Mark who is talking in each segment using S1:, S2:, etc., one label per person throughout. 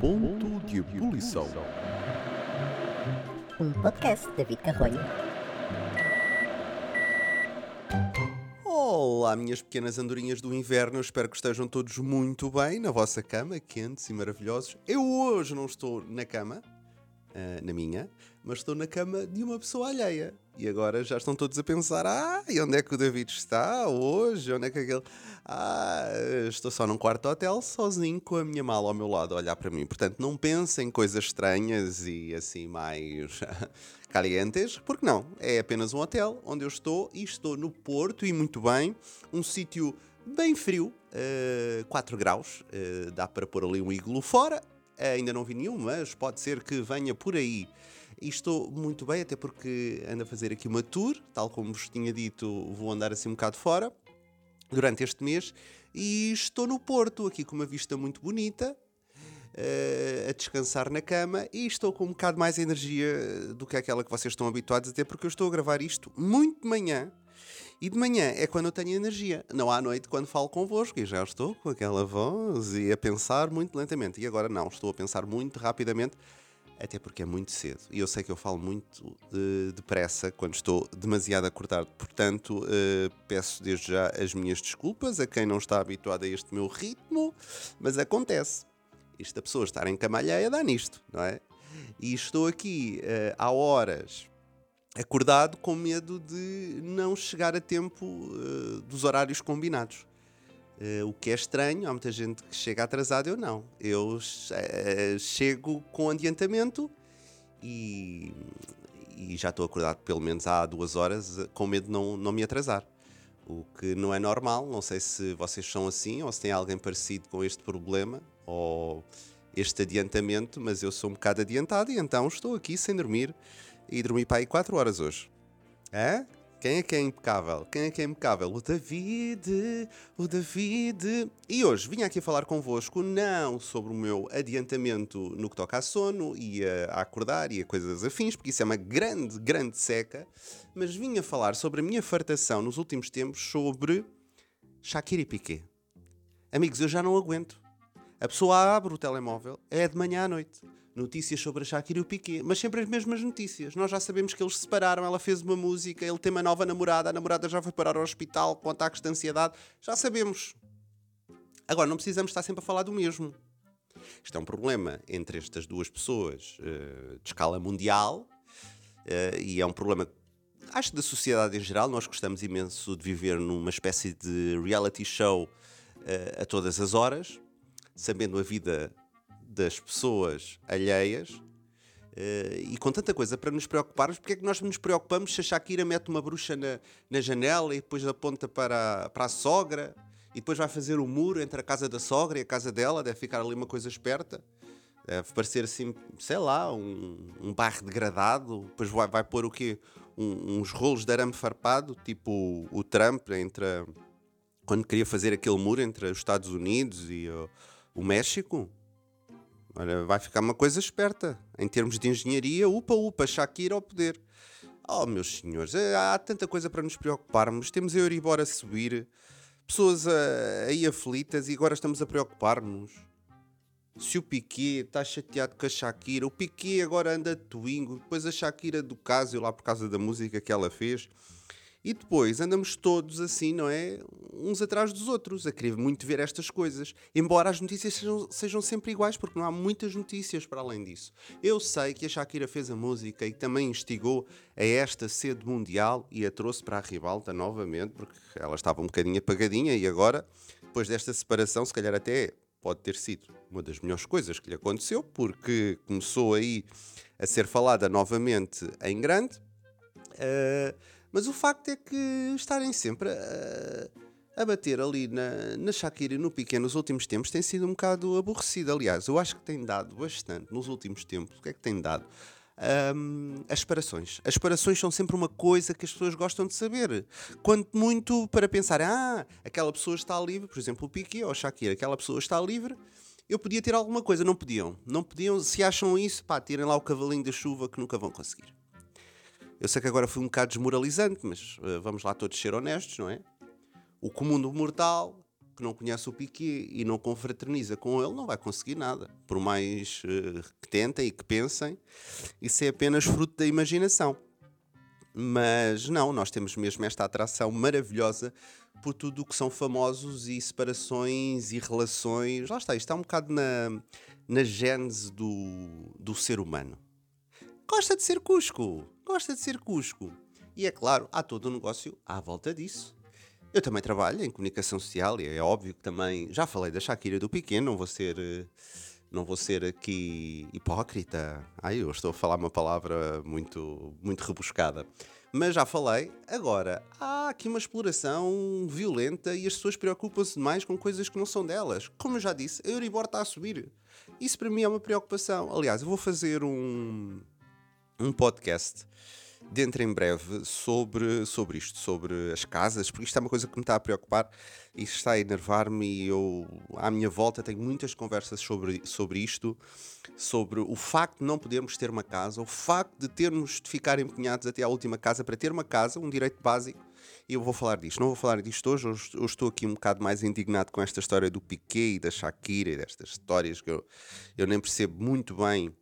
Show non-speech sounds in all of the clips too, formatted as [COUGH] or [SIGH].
S1: Ponto de ebulição.
S2: Um podcast de David Carrolho.
S1: Olá, minhas pequenas andorinhas do inverno. Eu espero que estejam todos muito bem na vossa cama, quentes e maravilhosos. Eu hoje não estou na cama, ah, na minha, mas estou na cama de uma pessoa alheia. E agora já estão todos a pensar: ah, e onde é que o David está hoje? Onde é que aquele. Ah, estou só num quarto de hotel, sozinho, com a minha mala ao meu lado, a olhar para mim. Portanto, não pensem em coisas estranhas e assim mais [LAUGHS] calientes, porque não, é apenas um hotel onde eu estou e estou no Porto e muito bem, um sítio bem frio, uh, 4 graus, uh, dá para pôr ali um iglu fora. Ainda não vi nenhum, mas pode ser que venha por aí. E estou muito bem, até porque ando a fazer aqui uma tour, tal como vos tinha dito, vou andar assim um bocado fora durante este mês. E estou no Porto, aqui com uma vista muito bonita, uh, a descansar na cama e estou com um bocado mais energia do que aquela que vocês estão habituados, até porque eu estou a gravar isto muito de manhã. E de manhã é quando eu tenho energia, não à noite quando falo convosco e já estou com aquela voz e a pensar muito lentamente. E agora não, estou a pensar muito rapidamente, até porque é muito cedo. E eu sei que eu falo muito uh, depressa quando estou demasiado acordado. Portanto, uh, peço desde já as minhas desculpas a quem não está habituado a este meu ritmo, mas acontece. Isto a pessoa estar em cama alheia dá nisto, não é? E estou aqui uh, há horas acordado com medo de não chegar a tempo uh, dos horários combinados. Uh, o que é estranho, há muita gente que chega atrasado, eu não. Eu uh, chego com adiantamento e, e, já estou acordado pelo menos há duas horas com medo de não, não me atrasar. O que não é normal, não sei se vocês são assim ou se tem alguém parecido com este problema ou este adiantamento, mas eu sou um bocado adiantado e então estou aqui sem dormir e dormi para aí 4 horas hoje. É? Quem é que é impecável? Quem é que é impecável? O David, o David. E hoje vim aqui falar convosco não sobre o meu adiantamento no que toca a sono e a, acordar e a coisas afins, porque isso é uma grande, grande seca, mas vim a falar sobre a minha fartação nos últimos tempos sobre Shakira e Piqué. Amigos, eu já não aguento. A pessoa abre o telemóvel, é de manhã à noite notícias sobre a Shakira e o Piqué, mas sempre as mesmas notícias. Nós já sabemos que eles se separaram, ela fez uma música, ele tem uma nova namorada, a namorada já foi parar ao hospital com ataques de ansiedade. Já sabemos. Agora, não precisamos estar sempre a falar do mesmo. Isto é um problema entre estas duas pessoas uh, de escala mundial uh, e é um problema, acho da sociedade em geral. Nós gostamos imenso de viver numa espécie de reality show uh, a todas as horas, sabendo a vida das pessoas alheias uh, e com tanta coisa para nos preocuparmos, porque é que nós nos preocupamos se a Shakira mete uma bruxa na, na janela e depois aponta para, a, para a sogra e depois vai fazer o um muro entre a casa da sogra e a casa dela, deve ficar ali uma coisa esperta. Deve parecer assim, sei lá, um, um bairro degradado. Depois vai, vai pôr o quê? Um, uns rolos de arame farpado, tipo o, o Trump, entre a, quando queria fazer aquele muro entre os Estados Unidos e o, o México. Olha, vai ficar uma coisa esperta. Em termos de engenharia, upa, upa, Shakira ao poder. Oh, meus senhores, é, há tanta coisa para nos preocuparmos. Temos a Euribor a subir, pessoas aí aflitas e agora estamos a preocupar-nos. Se o Piquet está chateado com a Shakira, o Piquet agora anda de twingo, depois a Shakira do caso, lá por causa da música que ela fez. E depois andamos todos assim, não é? Uns atrás dos outros, a querer muito ver estas coisas. Embora as notícias sejam, sejam, sempre iguais, porque não há muitas notícias para além disso. Eu sei que a Shakira fez a música e também instigou a esta sede mundial e a trouxe para a ribalta novamente, porque ela estava um bocadinho apagadinha e agora, depois desta separação, se calhar até pode ter sido uma das melhores coisas que lhe aconteceu, porque começou aí a ser falada novamente em grande. Uh, mas o facto é que estarem sempre a, a bater ali na, na Shakira e no Piqué nos últimos tempos tem sido um bocado aborrecido. Aliás, eu acho que tem dado bastante nos últimos tempos. O que é que tem dado? Um, as separações. As separações são sempre uma coisa que as pessoas gostam de saber. Quanto muito para pensar, ah, aquela pessoa está livre, por exemplo, o Piqué ou a Shakira, aquela pessoa está livre, eu podia ter alguma coisa. Não podiam. Não podiam. Se acham isso, pá, tirem lá o cavalinho da chuva que nunca vão conseguir. Eu sei que agora fui um bocado desmoralizante, mas uh, vamos lá todos ser honestos, não é? O comum do mortal, que não conhece o Piquet e não confraterniza com ele, não vai conseguir nada. Por mais uh, que tentem e que pensem, isso é apenas fruto da imaginação. Mas não, nós temos mesmo esta atração maravilhosa por tudo o que são famosos e separações e relações. Lá está, isto está um bocado na, na gênese do, do ser humano. Gosta de ser Cusco, gosta de ser Cusco. E é claro, há todo um negócio à volta disso. Eu também trabalho em comunicação social e é óbvio que também já falei da Shakira do Pequeno, não vou ser eh, não vou ser aqui hipócrita. Ai, eu estou a falar uma palavra muito muito rebuscada. Mas já falei, agora há aqui uma exploração violenta e as pessoas preocupam-se demais com coisas que não são delas. Como eu já disse, a Euribor está a subir. Isso para mim é uma preocupação. Aliás, eu vou fazer um, um podcast dentro em breve sobre, sobre isto, sobre as casas, porque isto é uma coisa que me está a preocupar e está a enervar-me e eu, à minha volta, tenho muitas conversas sobre, sobre isto, sobre o facto de não podermos ter uma casa, o facto de termos de ficar empenhados até à última casa para ter uma casa, um direito básico, e eu vou falar disto. Não vou falar disto hoje, hoje, hoje estou aqui um bocado mais indignado com esta história do Piquet e da Shakira e destas histórias que eu, eu nem percebo muito bem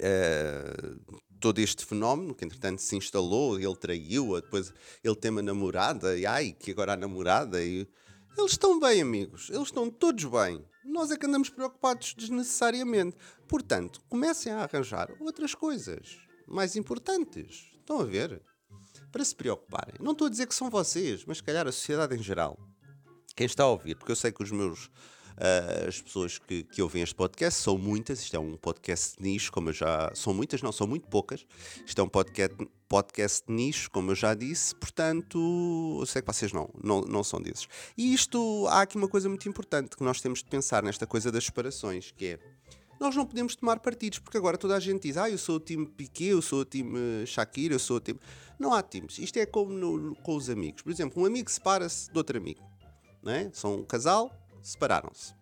S1: uh, todo este fenómeno que entretanto se instalou, ele traiu-a, depois ele tem uma namorada, e ai, que agora há namorada, e eles estão bem, amigos, eles estão todos bem. Nós é que andamos preocupados desnecessariamente. Portanto, comecem a arranjar outras coisas mais importantes. Estão a ver? Para se preocuparem. Não estou a dizer que são vocês, mas se calhar a sociedade em geral. Quem está a ouvir, porque eu sei que os meus Uh, as pessoas que, que ouvem este podcast são muitas, isto é um podcast nicho, como eu já. São muitas, não, são muito poucas. Isto é um podcast, podcast nicho, como eu já disse, portanto, eu sei que vocês não, não, não são desses. E isto, há aqui uma coisa muito importante que nós temos de pensar nesta coisa das separações, que é nós não podemos tomar partidos, porque agora toda a gente diz, ah, eu sou o time Piquet, eu sou o time Shakira, eu sou o time. Não há times. Isto é como no, com os amigos. Por exemplo, um amigo separa-se de outro amigo. É? São um casal, separaram-se.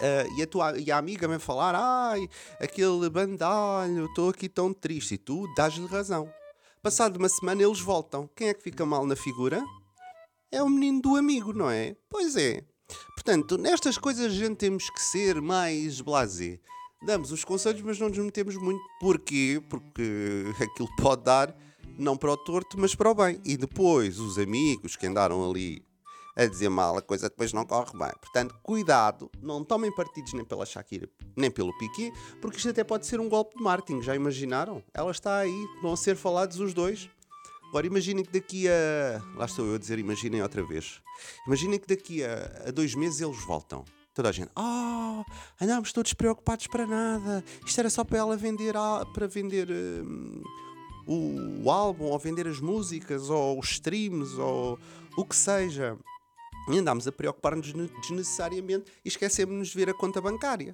S1: Uh, e, a tua, e a amiga vem falar: Ai, aquele bandalho, estou aqui tão triste. E tu dás-lhe razão. Passado uma semana eles voltam. Quem é que fica mal na figura? É o menino do amigo, não é? Pois é. Portanto, nestas coisas a gente temos que ser mais blasé. Damos os conselhos, mas não nos metemos muito. Porquê? Porque [LAUGHS] aquilo pode dar não para o torto, mas para o bem. E depois os amigos que andaram ali a dizer mal, a coisa depois não corre bem. Portanto, cuidado, não tomem partidos nem pela Shakira, nem pelo Piqué, porque isto até pode ser um golpe de marketing, já imaginaram? Ela está aí, vão ser falados os dois. Agora imaginem que daqui a. Lá estou eu a dizer, imaginem outra vez. Imaginem que daqui a, a dois meses eles voltam. Toda a gente, oh, andámos todos preocupados para nada. Isto era só para ela vender, para vender hum, o, o álbum, ou vender as músicas, ou os streams, ou o que seja e andámos a preocupar-nos desnecessariamente e esquecemos-nos de ver a conta bancária.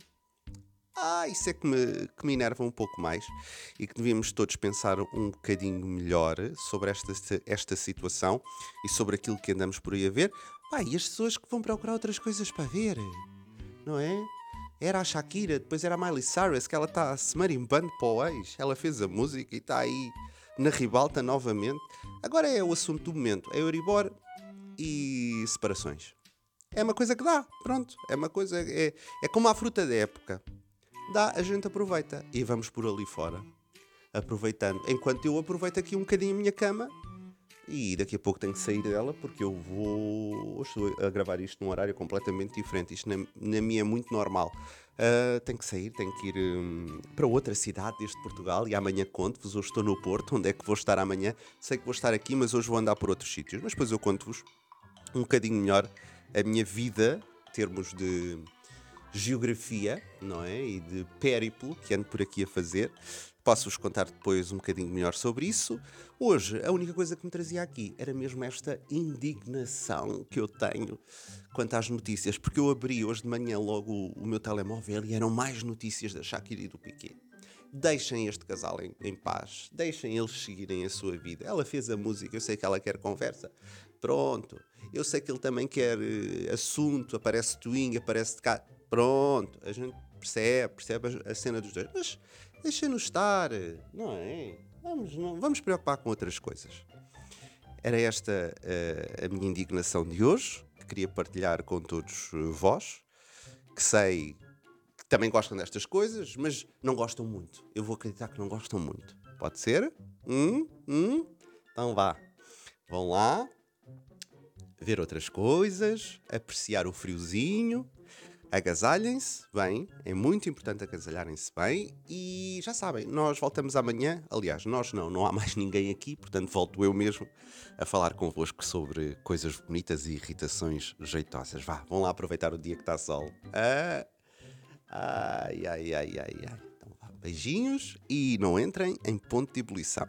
S1: Ah, isso é que me, que me enerva um pouco mais e que devíamos todos pensar um bocadinho melhor sobre esta, esta situação e sobre aquilo que andamos por aí a ver. Ah, e as pessoas que vão procurar outras coisas para ver, não é? Era a Shakira, depois era a Miley Cyrus, que ela está se marimbando para o ex. Ela fez a música e está aí na ribalta novamente. Agora é o assunto do momento. É Euribor e separações. É uma coisa que dá, pronto. É uma coisa. É, é como a fruta da época. Dá, a gente aproveita. E vamos por ali fora. Aproveitando. Enquanto eu aproveito aqui um bocadinho a minha cama. E daqui a pouco tenho que sair dela porque eu vou. Estou a gravar isto num horário completamente diferente. Isto na, na minha é muito normal. Uh, tenho que sair, tenho que ir um, para outra cidade deste Portugal e amanhã conto-vos. Hoje estou no Porto, onde é que vou estar amanhã? Sei que vou estar aqui, mas hoje vou andar por outros sítios. Mas depois eu conto-vos um bocadinho melhor a minha vida, em termos de geografia, não é? E de périplo que ando por aqui a fazer. Posso-vos contar depois um bocadinho melhor sobre isso. Hoje, a única coisa que me trazia aqui era mesmo esta indignação que eu tenho quanto às notícias, porque eu abri hoje de manhã logo o, meu telemóvel e eram mais notícias da Shakira e do Piquet. Deixem este casal em, em paz, deixem eles seguirem a sua vida. Ela fez a música, eu sei que ela quer conversa, Pronto. Eu sei que ele também quer uh, assunto, aparece twing, aparece de cá. Pronto. A gente percebe, percebe a, cena dos dois. Mas deixem-nos estar, não é? Vamos, não, vamos preocupar com outras coisas. era esta uh, a minha indignação de hoje, que queria partilhar com todos vós, que sei que também gostam destas coisas, mas não gostam muito. Eu vou acreditar que não gostam muito. Pode ser? Hum? Hum? Então vá. Vão lá ver outras coisas, apreciar o friozinho, agasalhem-se bem, é muito importante agasalharem-se bem e já sabem, nós voltamos amanhã. Aliás, nós não, não há mais [LAUGHS] ninguém aqui, portanto volto eu mesmo a falar convosco sobre coisas bonitas e irritações jeitosas. Vá, vão lá aproveitar o dia que está sol. Ah, ai, ai, ai, ai, ai. Então, beijinhos e não entrem em ponto de ebulição.